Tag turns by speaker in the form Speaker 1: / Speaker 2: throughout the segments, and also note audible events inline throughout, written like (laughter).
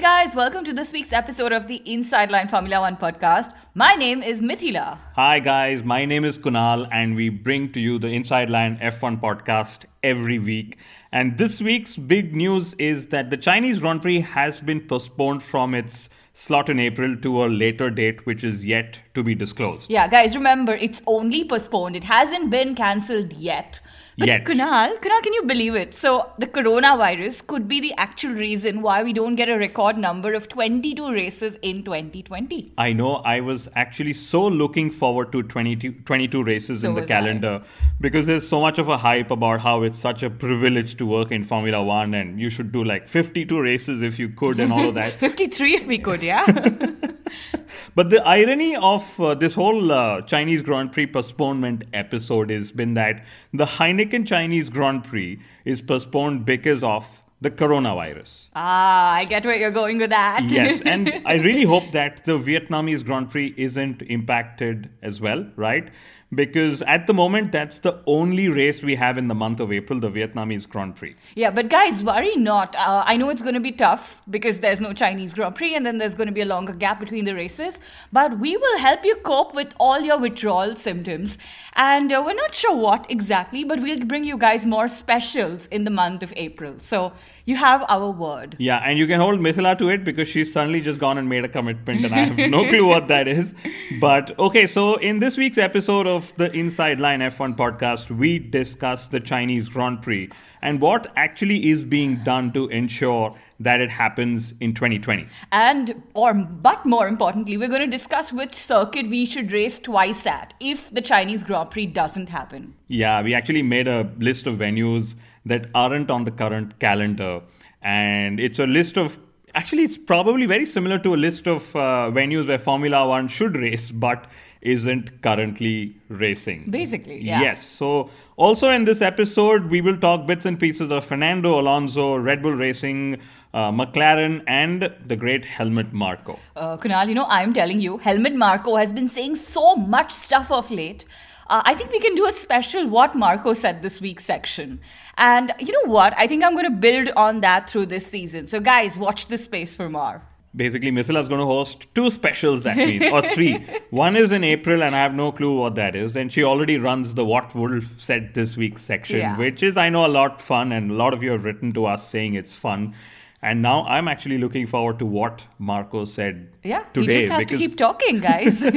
Speaker 1: Hey guys, welcome to this week's episode of the Inside Line Formula One podcast. My name is Mithila.
Speaker 2: Hi guys, my name is Kunal and we bring to you the Inside Line F1 podcast every week. And this week's big news is that the Chinese Grand Prix has been postponed from its slot in April to a later date, which is yet to be disclosed.
Speaker 1: Yeah, guys, remember it's only postponed. It hasn't been cancelled yet. But
Speaker 2: Yet.
Speaker 1: Kunal, Kunal, can you believe it? So the coronavirus could be the actual reason why we don't get a record number of 22 races in 2020.
Speaker 2: I know I was actually so looking forward to 22, 22 races
Speaker 1: So
Speaker 2: in the
Speaker 1: was I.
Speaker 2: calendar because there's so much of a hype about how it's such a privilege to work in Formula One and you should do like 52 races if you could and all of that. (laughs)
Speaker 1: 53 if we could, yeah? (laughs) (laughs)
Speaker 2: But the irony of uh, this whole uh, Chinese Grand Prix postponement episode has been that the Heineken Chinese Grand Prix is postponed because of the coronavirus.
Speaker 1: ah, I get where you're going with that.
Speaker 2: yes, (laughs) and I really hope that the Vietnamese Grand Prix isn't impacted as well, right? Because at the moment, that's the only race we have in the month of April, the Vietnamese Grand Prix.
Speaker 1: Yeah, but guys, worry not. Uh, I know it's going to be tough because there's no Chinese Grand Prix and then there's going to be a longer gap between the races. But we will help you cope with all your withdrawal symptoms. And uh, we're not sure what exactly, but we'll bring you guys more specials in the month of April. So you have our word.
Speaker 2: Yeah, and you can hold Mithila to it because she's suddenly just gone and made a commitment, and I have no clue what that is. (laughs) But okay, so in this week's episode of the Inside Line F1 podcast, we discuss the Chinese Grand Prix and what actually is being done to ensure that it happens in 2020.
Speaker 1: And, or, but more importantly, we're going to discuss which circuit we should race twice at if the Chinese Grand Prix doesn't happen.
Speaker 2: Yeah, we actually made a list of venues that aren't on the current calendar. And it's a list of, actually, it's probably very similar to a list of uh, venues where Formula One should race, but isn't currently racing.
Speaker 1: Basically, yeah.
Speaker 2: Yes. So, also in this episode, we will talk bits and pieces of Fernando Alonso, Red Bull Racing, uh, McLaren, and the great Helmut Marko.
Speaker 1: Uh, Kunal, you know, I'm telling you, Helmut Marko has been saying so much stuff of late. Uh, I think we can do a special What Marko Said This Week section. And you know what? I think I'm going to build on that through this season. So, guys, watch this space for more.
Speaker 2: Basically, Mithila is going to host two specials that means, or three. (laughs) One is in April, and I have no clue what that is. Then she already runs the What Wolf Said This Week section,
Speaker 1: Yeah.
Speaker 2: which is, I know, a lot fun, and a lot of you have written to us saying it's fun. And now I'm actually looking forward to what Marko said
Speaker 1: Yeah,
Speaker 2: today.
Speaker 1: he just has to keep talking, guys. (laughs)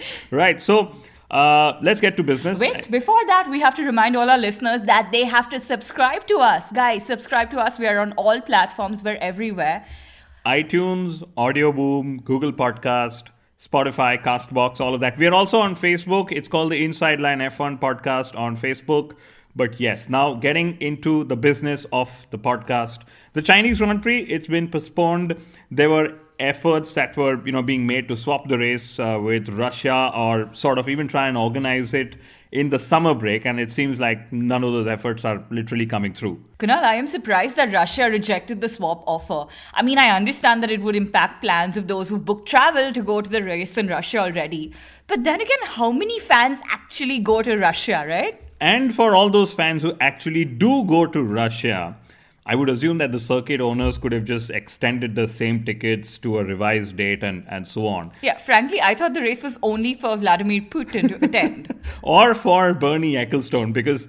Speaker 1: (laughs)
Speaker 2: right, so uh, let's get to business.
Speaker 1: Wait, before that, we have to remind all our listeners that they have to subscribe to us. Guys, subscribe to us. We are on all platforms, we're everywhere.
Speaker 2: iTunes, Audioboom, Google Podcast, Spotify, Castbox, all of that. We are also on Facebook. It's called the Inside Line F1 podcast on Facebook. But yes, now getting into the business of the podcast. The Chinese Grand Prix, it's been postponed. There were efforts that were, you know, being made to swap the race uh, with Russia or sort of even try and organize it in the summer break. And it seems like none of those efforts are literally coming through.
Speaker 1: Kunal, I am surprised that Russia rejected the swap offer. I mean, I understand that it would impact plans of those who've booked travel to go to the race in Russia already. But then again, how many fans actually go to Russia, right?
Speaker 2: And for all those fans who actually do go to Russia, I would assume that the circuit owners could have just extended the same tickets to a revised date and, and so on.
Speaker 1: Yeah, frankly, I thought the race was only for Vladimir Putin to (laughs) attend.
Speaker 2: Or for Bernie Ecclestone, because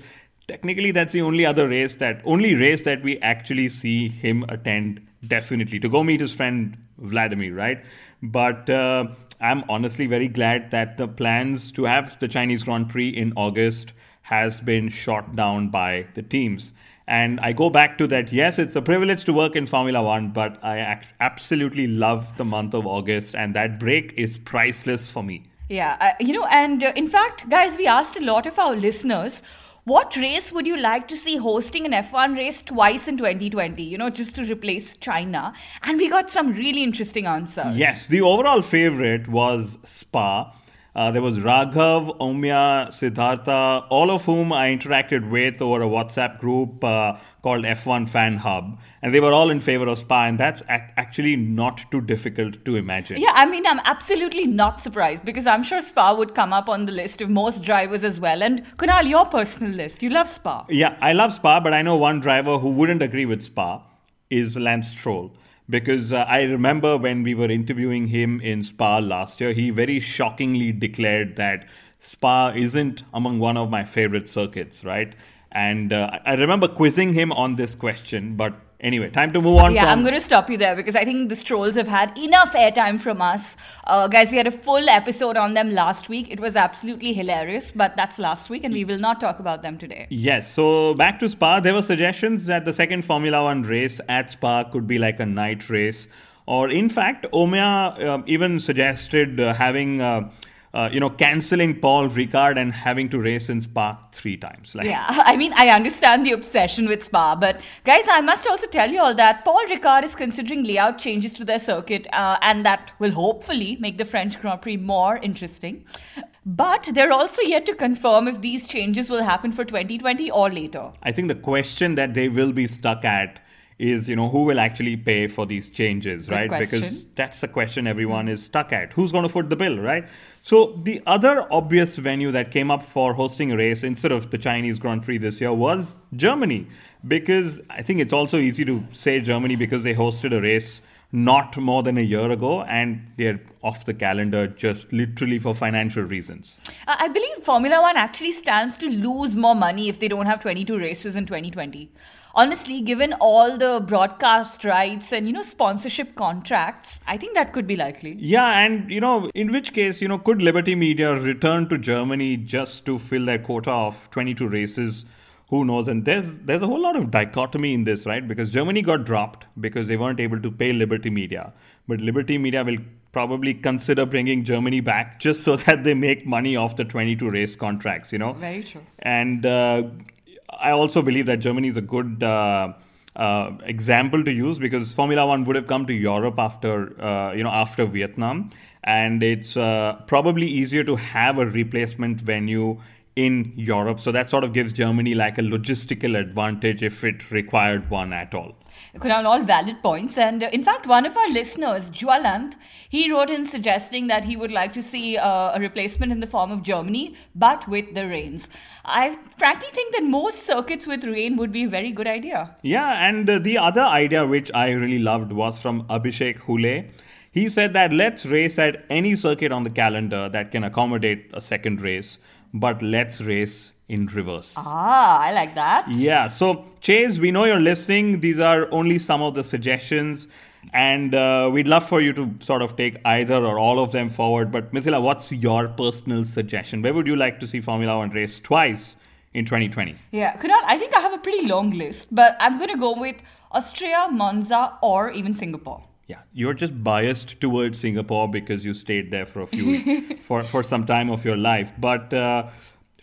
Speaker 2: technically that's the only other race that only race that we actually see him attend definitely to go meet his friend Vladimir, right? But uh, I'm honestly very glad that the plans to have the Chinese Grand Prix in August has been shot down by the teams. And I go back to that. Yes, it's a privilege to work in Formula One, but I ac- absolutely love the month of August, and that break is priceless for me.
Speaker 1: Yeah, uh, you know, and uh, in fact, guys, we asked a lot of our listeners. What race would you like to see hosting an F1 race twice in 2020? You know, just to replace China. And we got some really interesting answers.
Speaker 2: Yes, the overall favorite was Spa. Uh, there was Raghav, Omya, Siddhartha, all of whom I interacted with over a WhatsApp group uh, called F1 Fan Hub. And they were all in favor of Spa, and that's ac- actually not too difficult to imagine.
Speaker 1: Yeah, I mean, I'm absolutely not surprised because I'm sure Spa would come up on the list of most drivers as well. And Kunal, your personal list, you love Spa.
Speaker 2: Yeah, I love Spa, but I know one driver who wouldn't agree with Spa is Lance Stroll because uh, I remember when we were interviewing him in Spa last year, he very shockingly declared that Spa isn't among one of my favorite circuits, right? And uh, I remember quizzing him on this question, but Anyway, time to move on.
Speaker 1: Yeah,
Speaker 2: from-
Speaker 1: I'm going to stop you there because I think the Strolls have had enough airtime from us. Uh, guys, we had a full episode on them last week. It was absolutely hilarious, but that's last week and we will not talk about them today.
Speaker 2: Yes, so back to Spa. There were suggestions that the second Formula One race at Spa could be like a night race. Or, in fact, Omya uh, even suggested uh, having, uh, you know, cancelling Paul Ricard and having to race in Spa three times. Like,
Speaker 1: Yeah, (laughs) I mean, I understand the obsession with Spa, but guys, I must also tell you all that Paul Ricard is considering layout changes to their circuit, uh, and that will hopefully make the French Grand Prix more interesting. But they're also yet to confirm if these changes will happen for 2020 or later.
Speaker 2: I think the question that they will be stuck at is, you know, who will actually pay for these changes,
Speaker 1: Good
Speaker 2: right?
Speaker 1: question.
Speaker 2: Because that's the question everyone is stuck at. Who's going to foot the bill, right? So the other obvious venue that came up for hosting a race instead of the Chinese Grand Prix this year was Germany, because I think it's also easy to say Germany because they hosted a race not more than a year ago and they're off the calendar just literally for financial reasons.
Speaker 1: Uh, I believe Formula One actually stands to lose more money if they don't have 22 races in 2020. Honestly, given all the broadcast rights and you know sponsorship contracts, I think that could be likely.
Speaker 2: Yeah, and you know, in which case, you know, could Liberty Media return to Germany just to fill their quota of 22 races? Who knows? And there's there's a whole lot of dichotomy in this, right? Because Germany got dropped because they weren't able to pay Liberty Media, but Liberty Media will probably consider bringing Germany back just so (laughs) that they make money off the 22 race contracts. You know,
Speaker 1: Very true.
Speaker 2: and uh, I also believe that Germany is a good uh, uh, example to use because Formula One would have come to Europe after uh, you know after Vietnam, and it's uh, probably easier to have a replacement venue in Europe. So that sort of gives Germany like a logistical advantage if it required one at all.
Speaker 1: Kunal, all valid points. And uh, in fact, one of our listeners, Jwalant, he wrote in suggesting that he would like to see uh, a replacement in the form of Germany, but with the rains. I frankly think that most circuits with rain would be a very good idea.
Speaker 2: Yeah, and uh, the other idea which I really loved was from Abhishek Hule. He said that let's race at any circuit on the calendar that can accommodate a second race, but let's race in reverse.
Speaker 1: Ah, I like that.
Speaker 2: Yeah, so Chase, we know you're listening. These are only some of the suggestions, and uh, we'd love for you to sort of take either or all of them forward. But Mithila, what's your personal suggestion? Where would you like to see Formula One race twice in 2020?
Speaker 1: Yeah, Kunal, I think I have a pretty long list, but I'm going to go with Austria, Monza, or even Singapore.
Speaker 2: Yeah, you're just biased towards Singapore because you stayed there for a few (laughs) for for some time of your life. But uh,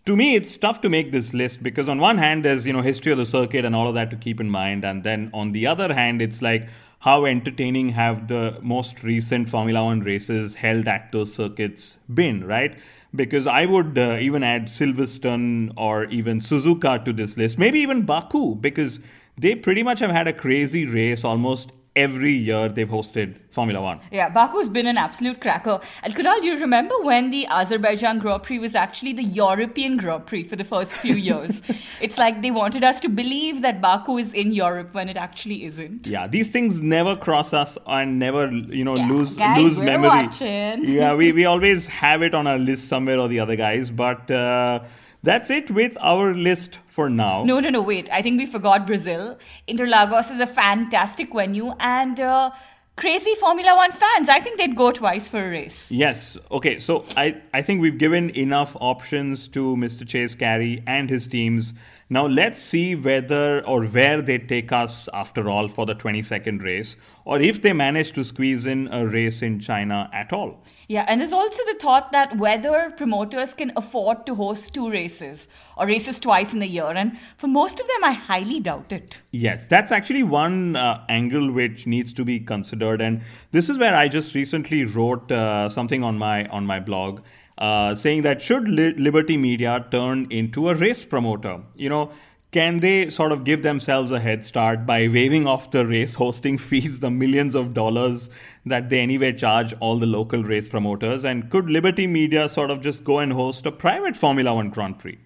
Speaker 2: to me, it's tough to make this list because on one hand, there's you know history of the circuit and all of that to keep in mind, and then on the other hand, it's like how entertaining have the most recent Formula One races held at those circuits been, right? Because I would uh, even add Silverstone or even Suzuka to this list, maybe even Baku, because they pretty much have had a crazy race almost every year they've hosted Formula One.
Speaker 1: Yeah, Baku's been an absolute cracker. And Kunal, you remember when the Azerbaijan Grand Prix was actually the European Grand Prix for the first few years? (laughs) it's like they wanted us to believe that Baku is in Europe when it actually isn't.
Speaker 2: Yeah, these things never cross us and never, you know,
Speaker 1: Yeah,
Speaker 2: lose
Speaker 1: guys,
Speaker 2: lose memory.
Speaker 1: watching.
Speaker 2: yeah, we, (laughs) we always have it on our list somewhere or the other, guys. But uh, that's it with our list for now.
Speaker 1: No, no, no, wait. I think we forgot Brazil. Interlagos is a fantastic venue and uh, crazy Formula One fans. I think they'd go twice for a race.
Speaker 2: Yes. Okay. So I, I think we've given enough options to Mr. Chase Carey and his teams. Now let's see whether or where they take us after all for the 22nd race, or if they manage to squeeze in a race in China at all.
Speaker 1: Yeah, and there's also the thought that whether promoters can afford to host two races or races twice in a year. And for most of them, I highly doubt it.
Speaker 2: Yes, that's actually one uh, angle which needs to be considered. And this is where I just recently wrote uh, something on my on my blog. Uh, saying that should Li- Liberty Media turn into a race promoter? You know, can they sort of give themselves a head start by waiving off the race hosting fees, the millions of dollars that they anyway charge all the local race promoters? And could Liberty Media sort of just go and host a private Formula One Grand Prix?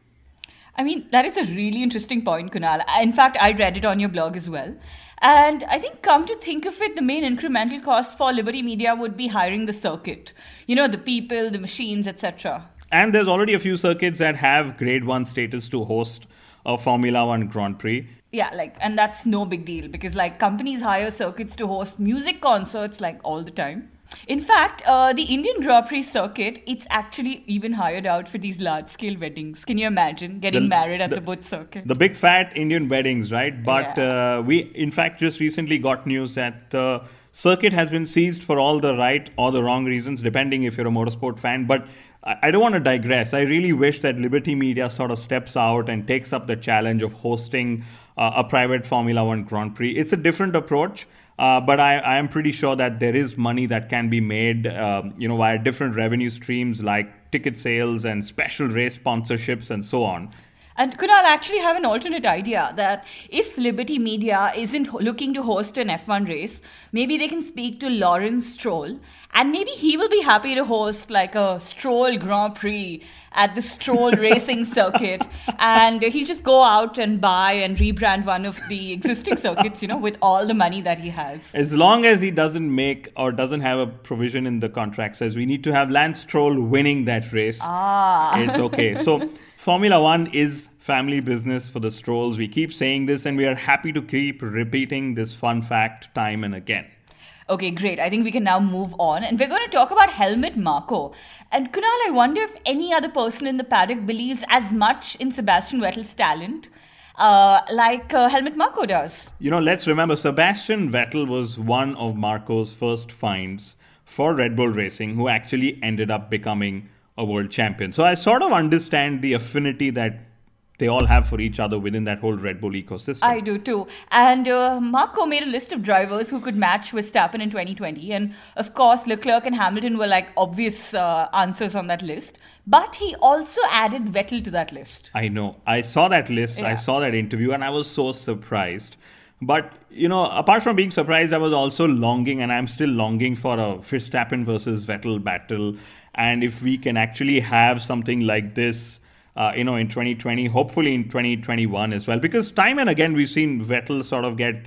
Speaker 1: I mean, that is a really interesting point, Kunal. In fact, I read it on your blog as well. And I think, come to think of it, the main incremental cost for Liberty Media would be hiring the circuit. You know, the people, the machines, etc.
Speaker 2: And there's already a few circuits that have grade one status to host a Formula One Grand Prix.
Speaker 1: Yeah, like, and that's no big deal because, like, companies hire circuits to host music concerts, like, all the time. In fact, uh, the Indian Grand Prix circuit, it's actually even hired out for these large scale weddings. Can you imagine getting the, married at the, the Buddh circuit?
Speaker 2: The big fat Indian weddings, right? But yeah. uh, we, in fact, just recently got news that the uh, circuit has been seized for all the right or the wrong reasons, depending if you're a motorsport fan. But I don't want to digress. I really wish that Liberty Media sort of steps out and takes up the challenge of hosting uh, a private Formula One Grand Prix. It's a different approach, uh, but I, I, am pretty sure that there is money that can be made, um, you know, via different revenue streams like ticket sales and special race sponsorships and so on.
Speaker 1: And Kunal actually have an alternate idea that if Liberty Media isn't looking to host an F1 race, maybe they can speak to Lawrence Stroll and maybe he will be happy to host like a Stroll Grand Prix at the Stroll (laughs) Racing Circuit. And he'll just go out and buy and rebrand one of the existing circuits, you know, with all the money that he has.
Speaker 2: As long as he doesn't make or doesn't have a provision in the contract says we need to have Lance Stroll winning that race.
Speaker 1: Ah.
Speaker 2: It's okay. So (laughs) Formula One is family business for the Strolls. We keep saying this and we are happy to keep repeating this fun fact time and again.
Speaker 1: Okay, great. I think we can now move on. And we're going to talk about Helmut Marko. And Kunal, I wonder if any other person in the paddock believes as much in Sebastian Vettel's talent uh, like uh, Helmut Marko does.
Speaker 2: You know, let's remember Sebastian Vettel was one of Marko's first finds for Red Bull Racing, who actually ended up becoming a world champion. So I sort of understand the affinity that they all have for each other within that whole Red Bull ecosystem.
Speaker 1: I do too. And uh, Marko made a list of drivers who could match with Verstappen in 2020. And of course, Leclerc and Hamilton were like obvious uh, answers on that list. But he also added Vettel to that list.
Speaker 2: I know. I saw that list, yeah. I saw that interview, and I was so surprised. But, you know, apart from being surprised, I was also longing, and I'm still longing for a Verstappen versus Vettel battle and if we can actually have something like this, uh, you know, in 2020, hopefully in 2021 as well, because time and again we've seen Vettel sort of get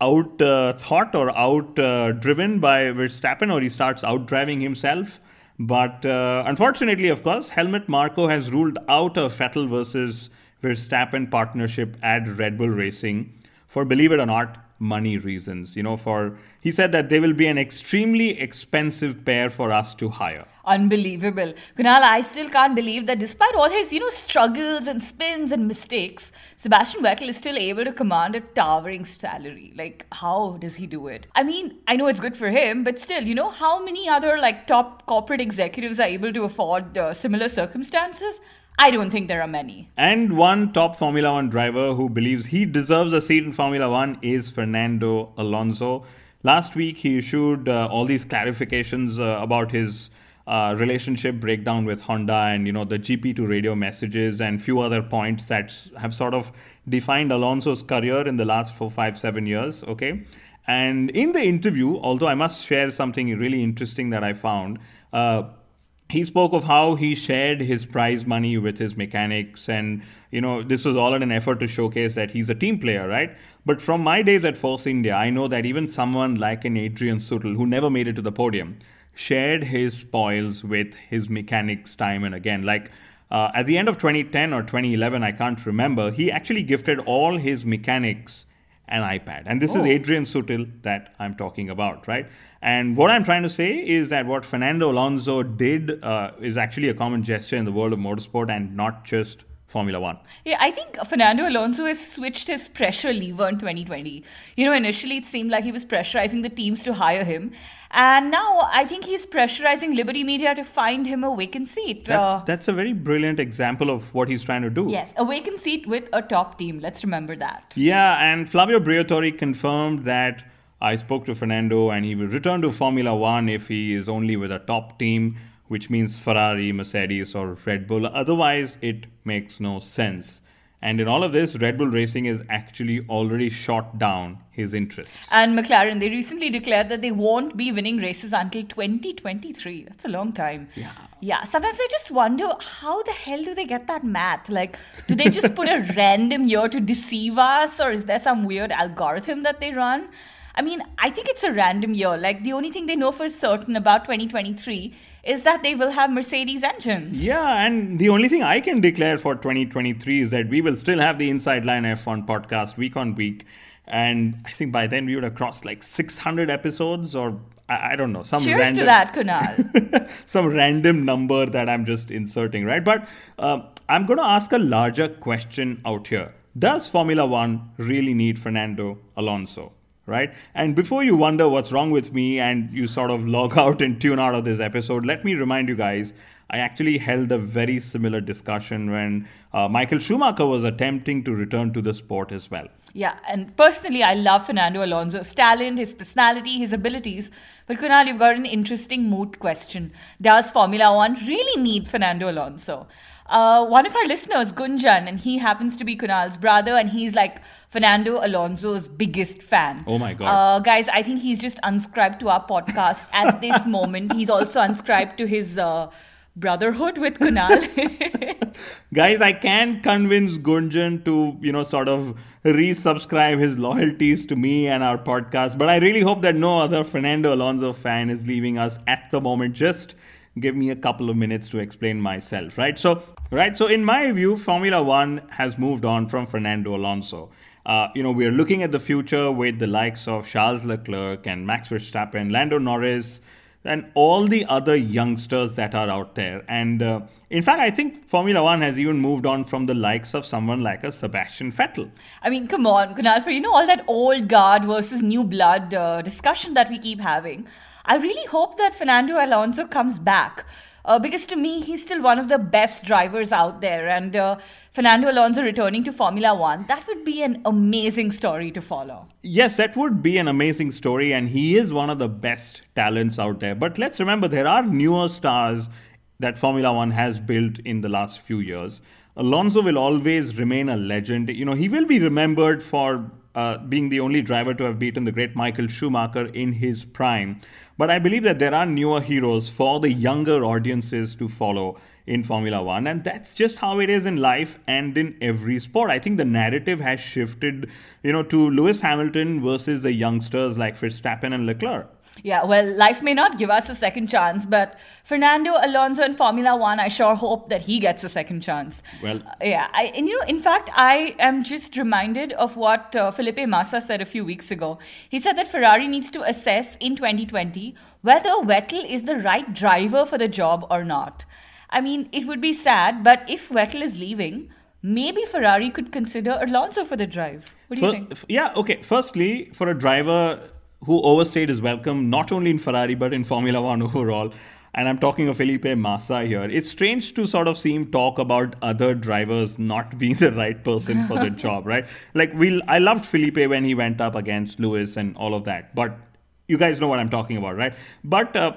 Speaker 2: out uh, thought or out uh, driven by Verstappen, or he starts out driving himself. But uh, unfortunately, of course, Helmut Marko has ruled out a Vettel versus Verstappen partnership at Red Bull Racing for, believe it or not, money reasons. You know, for he said that they will be an extremely expensive pair for us to hire.
Speaker 1: Unbelievable. Kunal, I still can't believe that despite all his, you know, struggles and spins and mistakes, Sebastian Vettel is still able to command a towering salary. Like, how does he do it? I mean, I know it's good for him, but still, you know, how many other, like, top corporate executives are able to afford uh, similar circumstances? I don't think there are many.
Speaker 2: And one top Formula One driver who believes he deserves a seat in Formula One is Fernando Alonso. Last week, he issued uh, all these clarifications uh, about his uh, relationship breakdown with Honda and you know the GP2 radio messages and few other points that have sort of defined Alonso's career in the last four, five, seven years. Okay, and in the interview, although I must share something really interesting that I found. Uh, he spoke of how he shared his prize money with his mechanics and you know this was all in an effort to showcase that he's a team player right? But from my days at force india i know that even someone like an adrian sutil who never made it to the podium shared his spoils with his mechanics time and again. Like uh, at the end of 2010 or 2011 i can't remember he actually gifted all his mechanics an iPad. And this
Speaker 1: Oh.
Speaker 2: is Adrian Sutil that I'm talking about, right? And what I'm trying to say is that what Fernando Alonso did uh, is actually a common gesture in the world of motorsport and not just Formula One.
Speaker 1: Yeah, I think Fernando Alonso has switched his pressure lever in 2020. You know, initially it seemed like he was pressurizing the teams to hire him. And now I think he's pressurizing Liberty Media to find him a vacant seat.
Speaker 2: That-
Speaker 1: Uh,
Speaker 2: that's a very brilliant example of what he's trying to do.
Speaker 1: yes, a vacant seat with a top team. Let's remember that.
Speaker 2: Yeah, and Flavio Briatore confirmed that I spoke to Fernando and he will return to Formula One if he is only with a top team, which means Ferrari, Mercedes, or Red Bull. Otherwise, it makes no sense. And in all of this, Red Bull Racing is actually already shot down his interests.
Speaker 1: And McLaren, they recently declared that they won't be winning races until 2023. That's a long time.
Speaker 2: Yeah.
Speaker 1: Yeah. Sometimes I just wonder how the hell do they get that math? Like, do they just put a (laughs) random year to deceive us, or is there some weird algorithm that they run? I mean, I think it's a random year. Like, the only thing they know for certain about 2023 is that they will have Mercedes engines.
Speaker 2: Yeah, and the only thing I can declare for 2023 is that we will still have the Inside Line F1 podcast week on week. And I think by then we would have crossed like 600 episodes or I, I don't know, some
Speaker 1: Cheers
Speaker 2: random.
Speaker 1: to that, Kunal. (laughs)
Speaker 2: some random number that I'm just inserting, right? But uh, I'm going to ask a larger question out here. Does Formula One really need Fernando Alonso? Right? And before you wonder what's wrong with me and you sort of log (laughs) out and tune out of this episode, let me remind you guys I actually held a very similar discussion when uh, Michael Schumacher was attempting to return to the sport as well.
Speaker 1: Yeah, and personally, I love Fernando Alonso's talent, his personality, his abilities. But Kunal, you've got an interesting moot question. Does Formula One really need Fernando Alonso? Uh, one of our listeners, Gunjan, and he happens to be Kunal's brother, and he's like Fernando Alonso's biggest fan.
Speaker 2: Oh my God.
Speaker 1: Uh, guys, I think he's just unscribed to our podcast at this (laughs) moment. He's also unscribed to his uh, brotherhood with Kunal. (laughs)
Speaker 2: Guys, I can convince Gunjan to, you know, sort of resubscribe his loyalties to me and our podcast. But I really hope that no other Fernando Alonso fan is leaving us at the moment. Just give me a couple of minutes to explain myself, right? So, right. So, in my view, Formula One has moved on from Fernando Alonso. Uh, you know, we are looking at the future with the likes of Charles Leclerc and Max Verstappen, Lando Norris, and all the other youngsters that are out there. And uh, in fact, I think Formula One has even moved on from the likes of someone like a Sebastian Vettel.
Speaker 1: I mean, come on, Kunal, for you know all that old guard versus new blood uh, discussion that we keep having. I really hope that Fernando Alonso comes back. Uh, because to me, he's still one of the best drivers out there. And uh, Fernando Alonso returning to Formula One, that would be an amazing story to follow.
Speaker 2: Yes, that would be an amazing story, and he is one of the best talents out there. But let's remember, there are newer stars that Formula One has built in the last few years. Alonso will always remain a legend. You know, he will be remembered for uh, being the only driver to have beaten the great Michael Schumacher in his prime. But I believe that there are newer heroes for the younger audiences to follow in Formula One, and that's just how it is in life and in every sport. I think the narrative has shifted, you know, to Lewis Hamilton versus the youngsters like Verstappen and Leclerc.
Speaker 1: Yeah, well, life may not give us a second chance, but Fernando Alonso in Formula One, I sure hope that he gets a second chance.
Speaker 2: Well-
Speaker 1: Uh, yeah, I, and you know, in fact, I am just reminded of what uh, Felipe Massa said a few weeks ago. He said that Ferrari needs to assess in 2020 whether Vettel is the right driver for the job or not. I mean, it would be sad, but if Vettel is leaving, maybe Ferrari could consider Alonso for the drive. What do you think?
Speaker 2: f- Yeah, okay. Firstly, for a driver who overstayed his welcome, not only in Ferrari but in Formula One (laughs) overall, and I'm talking of Felipe Massa here, it's strange to sort of see him talk about other drivers not (laughs) being the right person for the job, (laughs) right? Like, we, I loved Felipe when he went up against Lewis and all of that, but you guys know what I'm talking about, right? But uh,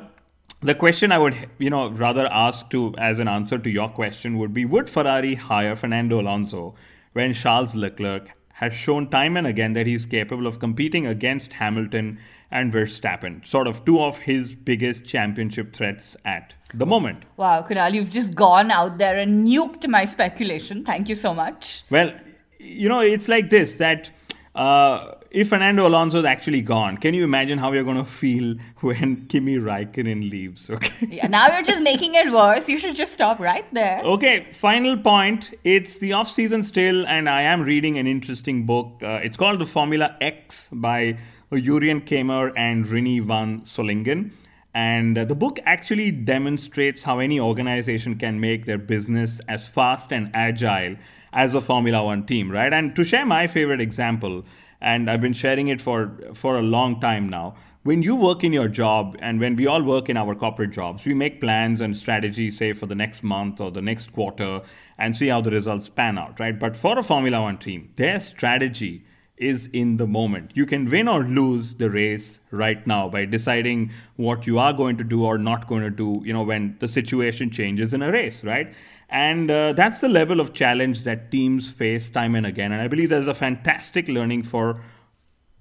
Speaker 2: the question I would, you know, rather ask to as an answer to your question would be: Would Ferrari hire Fernando Alonso when Charles Leclerc has shown time and again that he's capable of competing against Hamilton and Verstappen, sort of two of his biggest championship threats at the moment?
Speaker 1: Wow, Kunal, you've just gone out there and nuked my speculation. Thank you so much.
Speaker 2: Well, you know, it's like this that uh, if Fernando Alonso is actually gone, can you imagine how you're going to feel (laughs) when Kimi Raikkonen leaves? Okay.
Speaker 1: Yeah, now you're just making it worse. You should just stop right there.
Speaker 2: Okay, final point. It's the off season still, and I am reading an interesting book. Uh, it's called The Formula X by Jurjen Kamer and Rini van Solingen. And uh, the book actually demonstrates how any organization can make their business as fast and agile as a Formula One team, right? And to share my favorite example, and I've been sharing it for, for a long time now. When you work in your job, and when we all work in our corporate jobs, we make plans and strategies, say, for the next month or the next quarter, and see how the results pan out, right? But for a Formula One team, their strategy is in the moment. You can win or lose the race right now by deciding what you are going to do or not going to do, you know, when the situation changes in a race, right? And uh, that's the level of challenge that teams face time and again. And I believe there's a fantastic learning for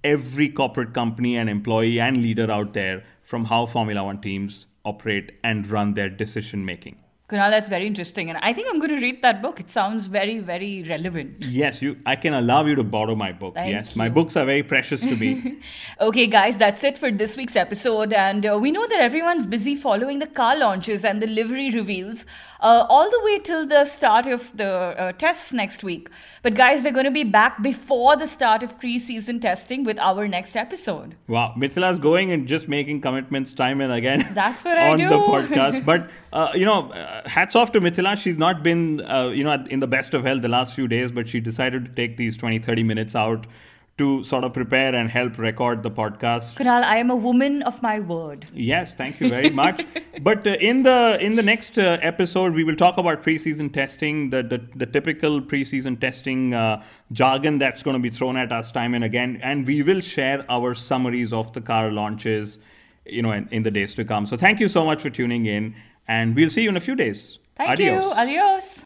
Speaker 2: every corporate company and employee and leader out there from how Formula One teams operate and run their decision making.
Speaker 1: Kunal, that's very interesting, and I think I'm going to read that book. It sounds very, very relevant.
Speaker 2: Yes, you. I can allow you to borrow my book.
Speaker 1: Thank
Speaker 2: yes,
Speaker 1: you.
Speaker 2: my books are very precious to me. (laughs)
Speaker 1: okay, guys, that's it for this week's episode, and uh, we know that everyone's busy following the car launches and the livery reveals uh, all the way till the start of the uh, tests next week. But guys, we're going to be back before the start of pre-season testing with our next episode.
Speaker 2: Wow, Mithila's going and just making commitments time and again.
Speaker 1: That's what I do. (laughs)
Speaker 2: on the podcast. But uh, you know, uh, hats off to Mithila. She's not been uh, you know in the best of health the last few days, but she decided to take these 20, 30 minutes out to sort of prepare and help record the podcast.
Speaker 1: Kunal, I am a woman of my word.
Speaker 2: Yes, thank you very much. (laughs) but uh, in the in the next uh, episode, we will talk about preseason testing, the the, the typical preseason testing uh, jargon that's going to be thrown at us time and again, and we will share our summaries of the car launches, you know, in, in the days to come. So thank you so much for tuning in, and we'll see you in a few days.
Speaker 1: Thank
Speaker 2: Adios.
Speaker 1: you. Adios.